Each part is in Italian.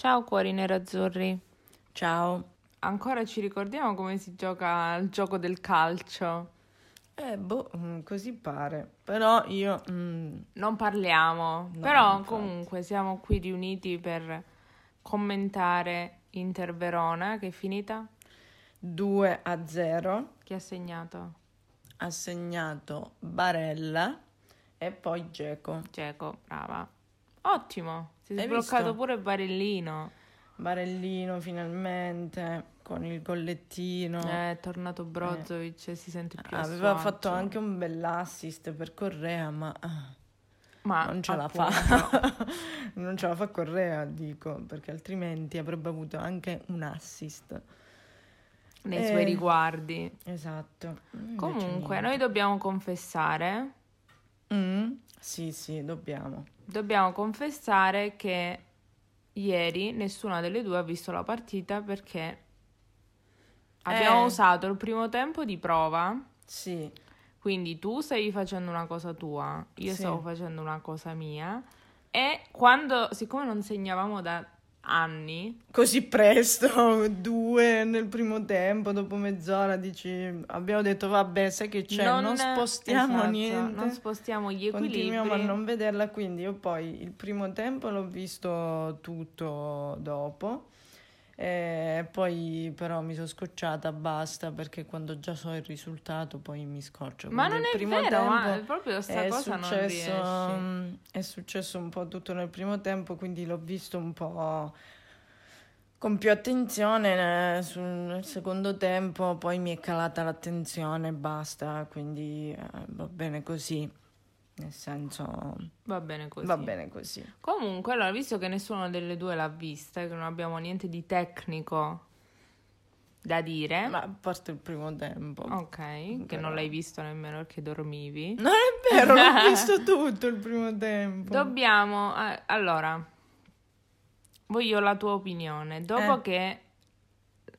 Ciao cuori nerazzurri. Ciao. Ancora ci ricordiamo come si gioca al gioco del calcio? Eh, boh, mm, così pare. Però io... mm, Non parliamo, No, però infatti. comunque siamo qui riuniti per commentare Inter Verona che è finita. 2 a 0 Chi ha segnato? ha segnato Barella e poi Geco. Geco, brava. Ottimo, si è Hai sbloccato visto? pure Barellino. Barellino finalmente con il gollettino. È tornato Brozovic e si sente più Aveva suo fatto anche un bell'assist per Correa, ma ah, Ma non ce la appunto, fa. non ce la fa Correa, dico, perché altrimenti avrebbe avuto anche un assist. nei Eh, suoi riguardi. Esatto. Invece Comunque, niente. noi dobbiamo confessare, Mm, Sì, sì, dobbiamo. Dobbiamo confessare che ieri nessuna delle due ha visto la partita perché abbiamo Eh. usato il primo tempo di prova. Sì, Quindi tu stavi facendo una cosa tua, io Sì. stavo facendo una cosa mia. E quando, siccome non segnavamo da anni, così presto, due nel primo tempo, dopo mezz'ora dici, abbiamo detto vabbè, sai che c'è, non, spostiamo esatto, niente. non spostiamo gli Continuiamo a equilibri. non vederla, quindi io poi il primo tempo l'ho visto tutto dopo, e poi però mi sono scocciata, basta, perché quando già so il risultato poi mi scoccio. Ma Quindi non è primo vero, ma proprio sta è cosa non successo, riesci. mm, è successo un po' tutto nel primo tempo, quindi l'ho visto un po' con più attenzione eh, sul nel secondo tempo, poi mi è calata l'attenzione e basta, quindi eh, va bene così. Nel senso, Va bene così. va bene così. Comunque, allora, visto che nessuna delle due l'ha vista che non abbiamo niente di tecnico da dire, Ma a parte il primo tempo. ok, che Però- non l'hai visto nemmeno perché dormivi, Non è vero, l'ho visto tutto il primo tempo. dobbiamo... eh, allora, voglio la tua opinione. Dopo Eh. che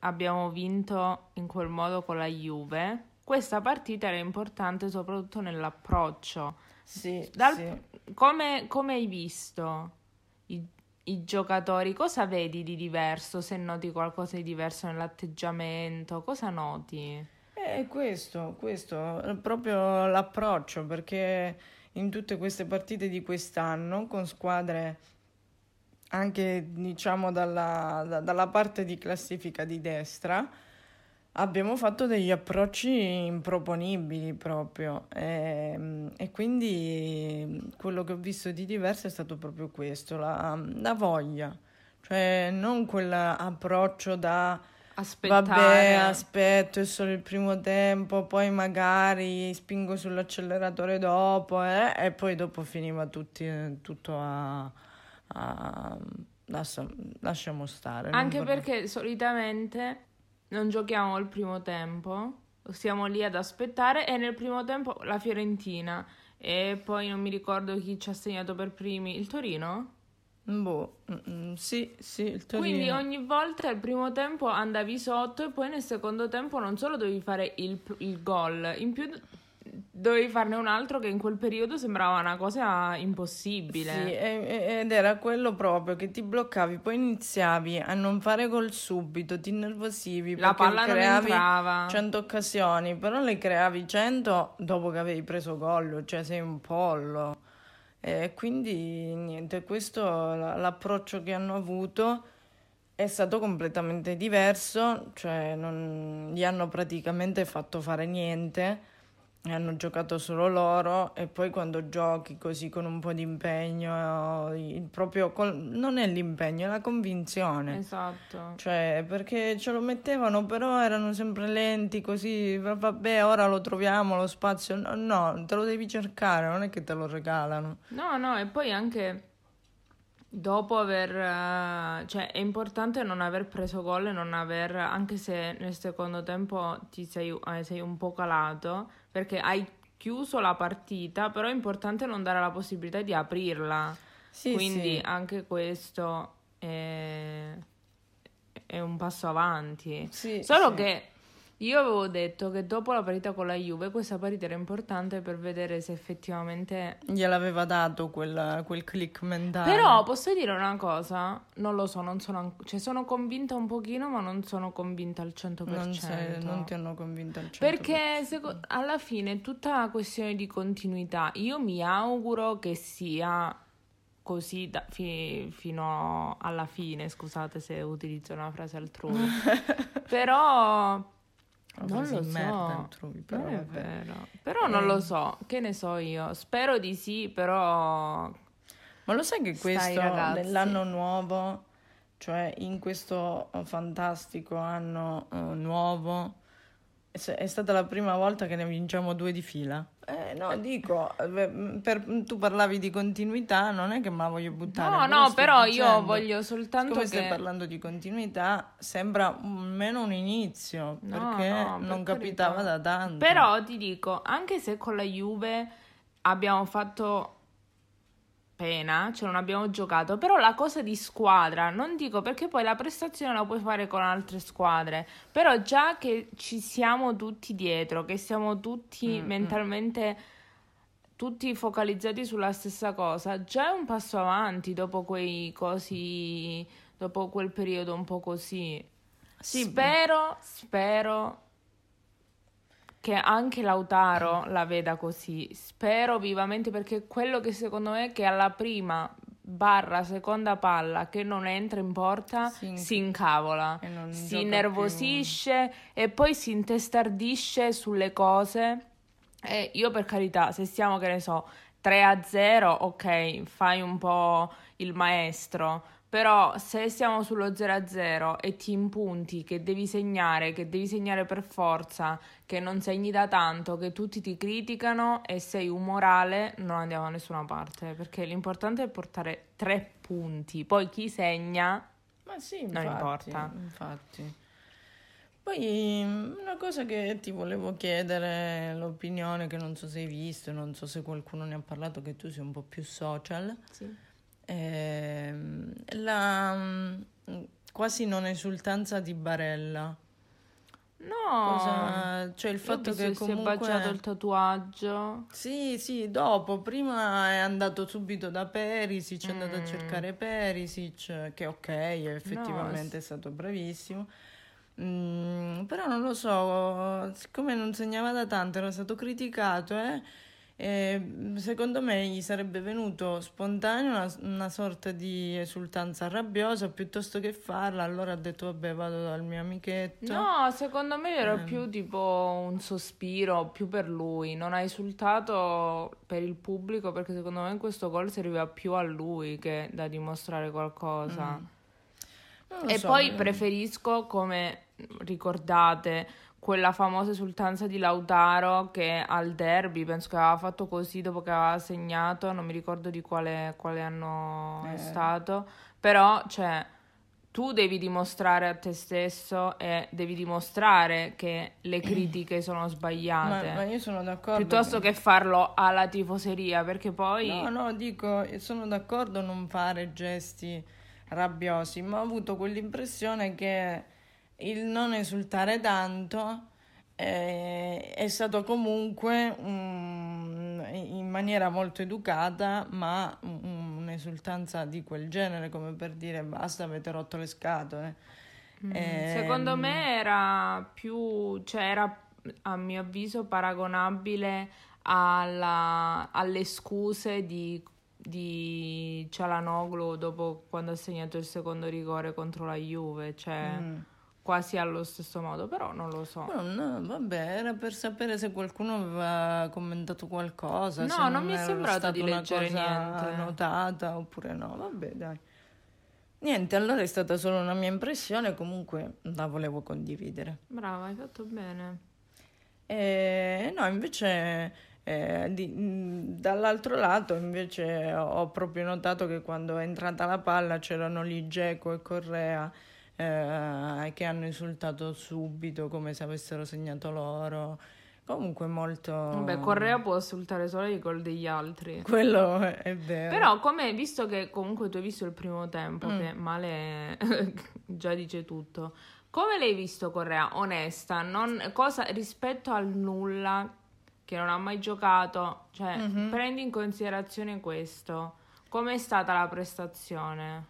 abbiamo vinto in quel modo con la Juve, questa partita era importante soprattutto nell'approccio. Sì, Dal- sì. Come, come hai visto i, i giocatori? Cosa vedi di diverso? Se noti qualcosa di diverso nell'atteggiamento, cosa noti? È questo, questo, è proprio l'approccio, perché in tutte queste partite di quest'anno, con squadre anche diciamo dalla, da- dalla parte di classifica di destra, abbiamo fatto degli approcci improponibili proprio. E, e quindi quello che ho visto di diverso è stato proprio questo, la, la voglia, cioè non quell'approccio da... Aspettare. Vabbè, aspetto, è solo il primo tempo, poi magari spingo sull'acceleratore dopo, eh, e poi dopo finiva tutti, tutto a... a- lascia- lasciamo stare. Anche vorrei- perché solitamente non giochiamo il primo tempo, stiamo lì ad aspettare e nel primo tempo la Fiorentina e poi non mi ricordo chi ci ha segnato per primi, il Torino? Boh, mm, sì, sì, il Torino. Quindi ogni volta il primo tempo andavi sotto e poi nel secondo tempo non solo dovevi fare il, il gol, in più dovevi farne un altro che in quel periodo sembrava una cosa impossibile. Sì, ed era quello proprio che ti bloccavi, poi iniziavi a non fare gol subito, ti innervosivi La palla non creavi entrava. 100 occasioni, però le creavi 100 dopo che avevi preso gol, cioè sei un pollo. E quindi niente, questo la- l'approccio che hanno avuto è stato completamente diverso, cioè non gli hanno praticamente fatto fare niente. Hanno giocato solo loro e poi quando giochi così con un po' di impegno, proprio col- non è l'impegno, è la convinzione. Esatto. Cioè, perché ce lo mettevano, però erano sempre lenti, così, va- vabbè, ora lo troviamo lo spazio. No, no, te lo devi cercare, non è che te lo regalano. No, no, e poi anche dopo aver... eh, cioè è importante non aver preso gol e non aver... anche se nel secondo tempo ti sei, eh, sei un po' calato, perché hai chiuso la partita, però è importante non dare la possibilità di aprirla. Sì, Quindi sì. anche questo è, è un passo avanti. Sì, Solo che Io avevo detto che dopo la partita con la Juve, questa partita era importante per vedere se effettivamente... Gliel'aveva dato quel, quel click mentale. Però posso dire una cosa? Non lo so, non sono... Cioè sono convinta un pochino, ma non sono convinta al 100%. Non, sei, non ti hanno convinta al 100%. Perché seco- alla fine è tutta una questione di continuità. Io mi auguro che sia così da, fi, fino alla fine, scusate se utilizzo una frase altrui. Però non lo so, altrui, però, non è vero. Però eh. non lo so, che ne so io. Spero di sì, però... Ma lo sai che questo nell'anno nuovo, cioè in questo fantastico anno uh, nuovo, è stata la prima volta che ne vinciamo due di fila. Eh, no, dico, eh, per, tu parlavi di continuità, non è che me la voglio buttare. No, no, però dicendo. io voglio soltanto Come che... stai parlando di continuità, sembra meno un inizio, no, perché no, non per capitava carità. da tanto. Però ti dico, anche se con la Juve abbiamo fatto pena, cioè non abbiamo giocato, però la cosa di squadra, non dico perché poi la prestazione la puoi fare con altre squadre, però già che ci siamo tutti dietro, che siamo tutti mm, mm. mentalmente tutti focalizzati sulla stessa cosa, già è un passo avanti dopo quei cosi, dopo quel periodo un po' così. Sì. Spero, spero che anche Lautaro la veda così. Spero vivamente perché quello che secondo me è che alla prima barra seconda palla che non entra in porta si, si incavola, si innervosisce più. e poi si intestardisce sulle cose. E io per carità, se stiamo che ne so 3 a 0, ok, fai un po' il maestro, però se siamo sullo 0-0 e ti impunti che devi segnare, che devi segnare per forza, che non segni da tanto, che tutti ti criticano e sei umorale, non andiamo da nessuna parte. Perché l'importante è portare tre punti. Poi chi segna Ma sì, infatti, non importa. Infatti. Poi una cosa che ti volevo chiedere, l'opinione che non so se hai visto, non so se qualcuno ne ha parlato, che tu sei un po' più social. Sì eh, la mm, quasi non esultanza di Barella. No, Cosa, cioè il fatto che comunque... si è baciato il tatuaggio. Sì, sì, dopo, prima è andato subito da Perisic, è andato a mm. cercare Perisic, che ok, effettivamente no, è stato bravissimo. Mm, però non lo so, siccome non segnava da tanto, era stato criticato, eh e secondo me gli sarebbe venuto spontaneo una, una, sorta di esultanza rabbiosa piuttosto che farla. Allora ha detto: Vabbè, vado dal mio amichetto. No, secondo me era eh. più tipo un sospiro più per lui. Non ha esultato per il pubblico perché secondo me in questo gol serviva più a lui che da dimostrare qualcosa. Mm. E so, poi io... preferisco, come ricordate, quella famosa esultanza di Lautaro che al derby penso che aveva fatto così dopo che aveva segnato, non mi ricordo di quale, quale anno eh. è stato, però cioè tu devi dimostrare a te stesso e devi dimostrare che le critiche sono sbagliate. Ma, ma io sono d'accordo. Piuttosto che... che farlo alla tifoseria, perché poi... No, no, dico, sono d'accordo a non fare gesti rabbiosi, ma ho avuto quell'impressione che il non esultare tanto eh, è stato comunque um, in maniera molto educata, ma un'esultanza di quel genere, come per dire basta, avete rotto le scatole. Mm, eh, secondo me era più, cioè era a mio avviso paragonabile alla, alle scuse di di Cialanoglu dopo quando ha segnato il secondo rigore contro la Juve, cioè mm quasi allo stesso modo, però non lo so. No, no, vabbè, era per sapere se qualcuno aveva commentato qualcosa. No, non, non mi è sembrato di leggere niente. notata oppure no, vabbè, dai. Niente, allora è stata solo una mia impressione, comunque la volevo condividere. Brava, hai fatto bene. E, no, invece eh, di, dall'altro lato invece ho proprio notato che quando è entrata la palla c'erano lì Geco e Correa eh, che hanno insultato subito come se avessero segnato loro, Comunque molto... Vabbè, Correa può assultare solo i gol degli altri. Quello è vero. Però, come visto che comunque tu hai visto il primo tempo, Mm. che male già dice tutto, come l'hai visto Correa? Onesta, non, cosa, rispetto al nulla che non ha mai giocato, cioè Mhm. prendi in considerazione questo. Com'è stata la prestazione?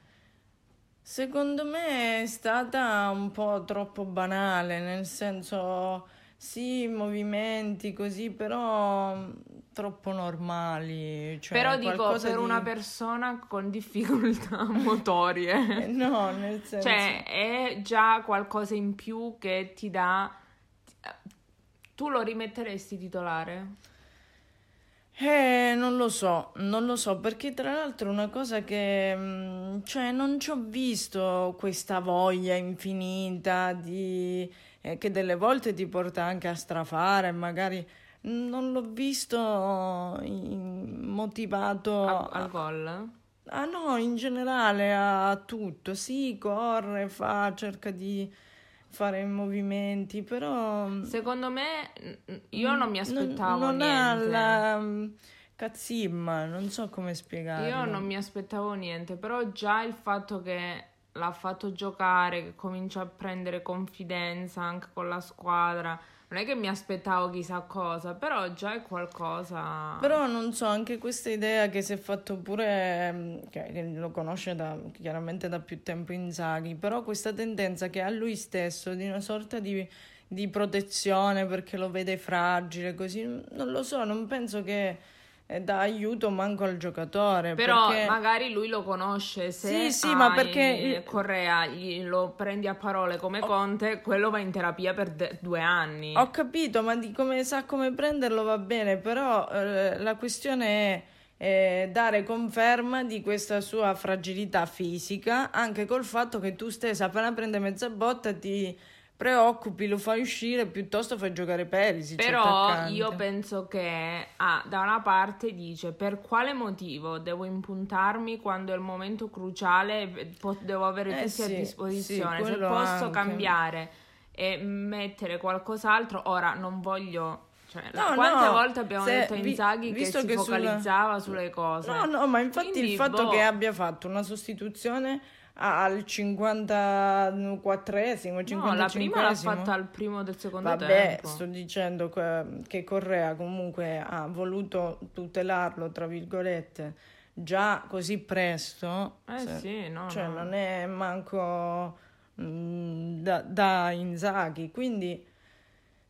Secondo me è stata un po' troppo banale, nel senso sì, movimenti così, però mh, troppo normali. Cioè, Però dico, per di- una persona con difficoltà motorie. Eh, No, nel senso... Cioè, è già qualcosa in più che ti dà. Tu lo rimetteresti titolare? Eh, non lo so, non lo so, perché tra l'altro una cosa che, mh, cioè, non ci ho visto questa voglia infinita di, eh, che delle volte ti porta anche a strafare, magari non l'ho visto motivato A- a- al gol? Ah no, in generale a tutto. Sì, corre, fa, cerca di fare movimenti, però mm, Secondo me, io non mi aspettavo non, non niente. la mm, cazzimma, non so come spiegarlo. Io non mi aspettavo niente, però già il fatto che l'ha fatto giocare, che comincia a prendere confidenza anche con la squadra, non è che mi aspettavo chissà cosa, però già è qualcosa. Però non so, anche questa idea che si è fatto pure, mm, che lo conosce da- chiaramente da più tempo Inzaghi, però questa tendenza che ha lui stesso di una sorta di, di protezione perché lo vede fragile, così, non lo so, non penso che dà aiuto manco al giocatore. Però perché... magari lui lo conosce, se Sì, sì, ma perché- Correa gli- lo prendi a parole come Conte, quello va in terapia per de- due anni. Ho capito, ma di come sa come prenderlo va bene, però eh, la questione è eh, dare conferma di questa sua fragilità fisica, anche col fatto che tu stessa appena prende mezza botta ti preoccupi, lo fai uscire, piuttosto fai giocare Perisic Però io penso che ah, da una parte dice per quale motivo devo impuntarmi quando è il momento cruciale po- devo avere Eh tutti sì, a sì, disposizione. Se quello posso anche. cambiare e mettere qualcos'altro, ora non voglio. Cioè, No, quante no, volte abbiamo se- detto a vi- Inzaghi che visto si che sulla- focalizzava sulle cose? No, no, ma infatti Quindi, il fatto boh. che abbia fatto una sostituzione al 54esimo, 55esimo No, la prima l'ha fatta al primo del secondo Vabbè, tempo. sto dicendo che, che Correa comunque ha voluto tutelarlo, tra virgolette, già così presto. Eh se- sì, no, cioè no. non è manco mm, da, da Inzaghi, quindi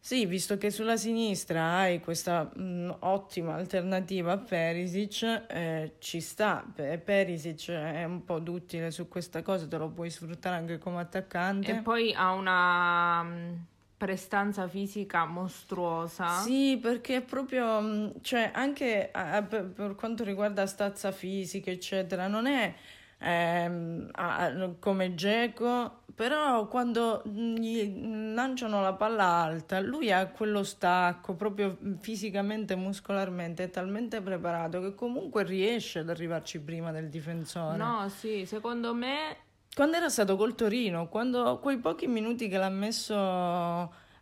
sì, visto che sulla sinistra hai questa mm, ottima alternativa a Perisic, eh, ci sta. Pe- Perisic è un po' duttile su questa cosa, te lo puoi sfruttare anche come attaccante. E poi ha una mm, prestanza fisica mostruosa. Sì, perché proprio, mh, cioè, anche a- a- per, per quanto riguarda stazza fisica, eccetera, non è ehm, a- come Geco, però quando gli lanciano la palla alta, lui ha quello stacco, proprio fisicamente, muscolarmente, è talmente preparato che comunque riesce ad arrivarci prima del difensore. No, sì, secondo me Quando era stato col Torino, quando quei pochi minuti che l'ha messo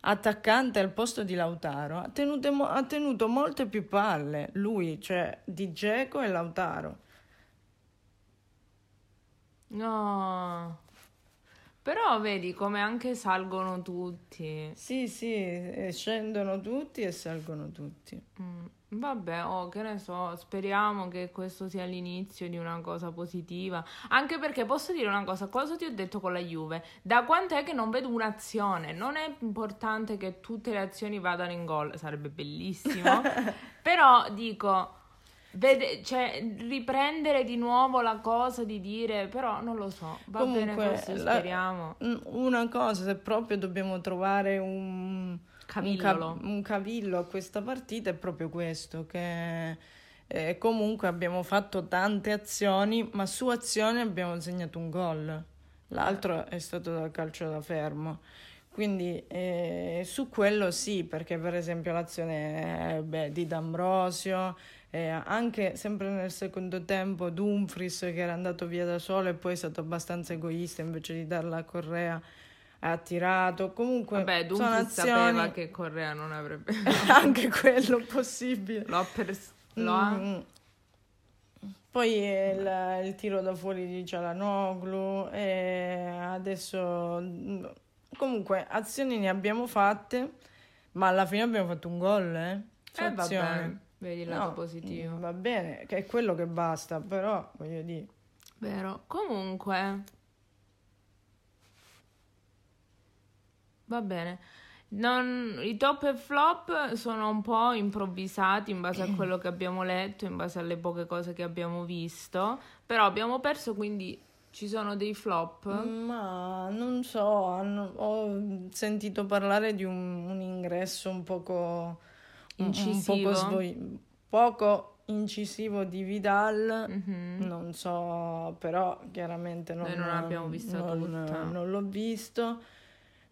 attaccante al posto di Lautaro, ha, tenute mo- ha tenuto molte più palle lui, cioè di Geco e Lautaro. No. Però vedi come anche salgono tutti. Sì, sì, scendono tutti e salgono tutti. Mm, Vabbè, oh, che ne so, speriamo che questo sia l'inizio di una cosa positiva. Anche perché posso dire una cosa, cosa ti ho detto con la Juve? Da quant'è che non vedo un'azione? Non è importante che tutte le azioni vadano in gol, sarebbe bellissimo. Però dico, vede- cioè, riprendere di nuovo la cosa di dire, però non lo so, va bene Comunque, così, la- speriamo. Una cosa, se proprio dobbiamo trovare un, un, ca- un cavillo a questa partita, è proprio questo, che eh, comunque abbiamo fatto tante azioni, ma su azioni abbiamo segnato un gol. L'altro è stato dal calcio da fermo. Quindi eh, su quello sì, perché per esempio l'azione eh, beh, di D'Ambrosio, eh, anche sempre nel secondo tempo Dumfries che era andato via da solo e poi è stato abbastanza egoista invece di darla a Correa, ha attirato. Comunque, Vabbè, sono azioni... sapeva che Correa non avrebbe... anche quello possibile. L'ho pers- lo ha... Mm. Poi il, il tiro da fuori di Cialanoglu e adesso comunque azioni ne abbiamo fatte, ma alla fine abbiamo fatto un gol, eh? Su Eh vedi il lato No, positivo. Va bene, che è quello che basta, però voglio dire. Vero. Comunque... Va bene. Non- I top e flop sono un po' improvvisati in base a quello che abbiamo letto, in base alle poche cose che abbiamo visto, però abbiamo perso, quindi ci sono dei flop. Ma non so, hanno- ho sentito parlare di un, un ingresso un poco Incisivo? poco, poco incisivo di Vidal. Mhm. Non so, però chiaramente non, Noi non l'abbiamo vista non- non l'ho visto.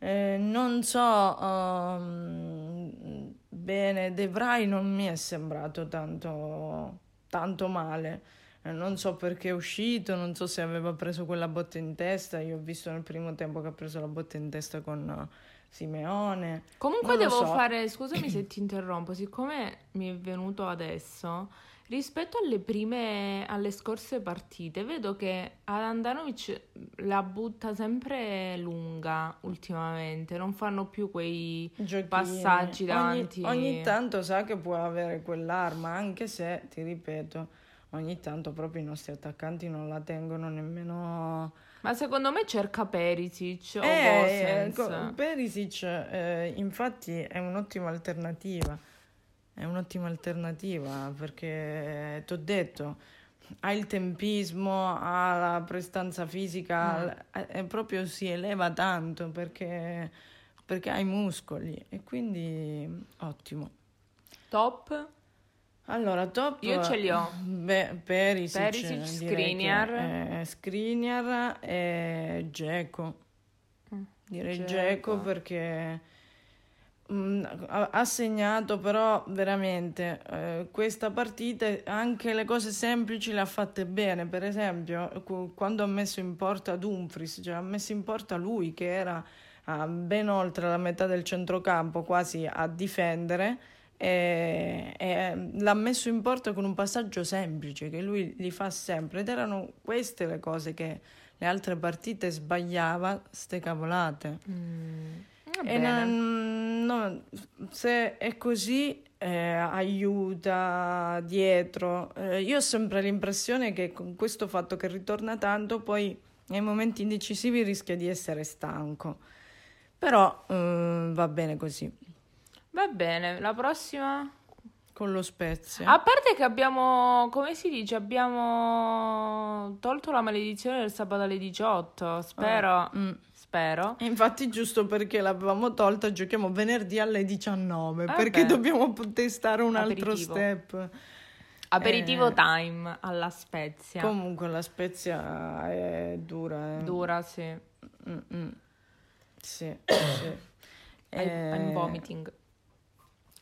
Eh, non so ehm, bene, De Vrij non mi è sembrato tanto, tanto male. Eh, non so perché è uscito, non so se aveva preso quella botta in testa. Io ho visto nel primo tempo che ha preso la botta in testa con eh, Simeone. Comunque Non devo so. fare, scusami se ti interrompo, siccome mi è venuto adesso, rispetto alle prime, alle scorse partite, vedo che Andanovic la butta sempre lunga ultimamente, non fanno più quei Giochini. passaggi Ogni- davanti. Ogni, tanto sa che può avere quell'arma, anche se, ti ripeto, ogni tanto proprio i nostri attaccanti non la tengono nemmeno... Ma secondo me cerca Perisic o Eh, co- Perisic, eh, infatti, è un'ottima alternativa. È un'ottima alternativa perché ti ho detto, ha il tempismo, ha la prestanza fisica, eh, eh, proprio si eleva tanto perché, perché ha i muscoli e quindi ottimo. Top? Allora, top Io ce li ho. Beh, Perisic, Perisic, Skriniar. Skriniar e Dzeko. Mm, Direi. Dzeko perché mm, ha, segnato però veramente eh, questa partita anche le cose semplici le ha fatte bene. Per esempio, quando ha messo in porta Dumfries, cioè ha messo in porta lui che era ah, ben oltre la metà del centrocampo, quasi a difendere e, e l'ha messo in porta con un passaggio semplice che lui li fa sempre ed erano queste le cose che le altre partite sbagliava, ste cavolate. Mm, E non- no, se è così eh, aiuta dietro. Eh, io ho sempre l'impressione che con questo fatto che ritorna tanto, poi nei momenti indecisivi rischia di essere stanco. Però eh, va bene così. Va bene, la prossima? Con lo Spezia. A parte che abbiamo, come si dice, abbiamo tolto la maledizione del sabato alle 18. Spero, Mm. spero. Infatti, giusto perché l'avevamo tolta, giochiamo venerdì alle 19 Eh perché beh. dobbiamo testare un altro Aperitivo. step. Aperitivo Eh, time alla Spezia. Comunque, la Spezia è dura. eh. Dura, sì. Mm-mm. Sì, sì. I'm, I'm Eh, vomiting.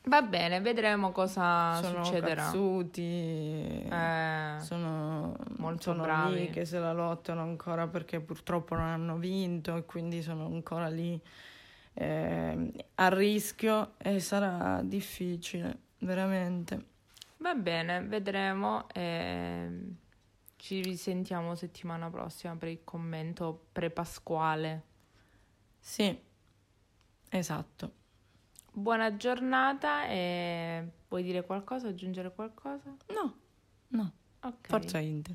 Va bene, vedremo cosa sono succederà. cazzuti, Eh, sono, molto sono bravi. lì che se la lottano ancora perché purtroppo non hanno vinto e quindi sono ancora lì eh, a rischio e sarà difficile, veramente. va bene, vedremo. e ci risentiamo settimana prossima per il commento pre-pasquale. Sì, esatto. Buona giornata e vuoi dire qualcosa, aggiungere qualcosa? No, no, Ok. forza Inter.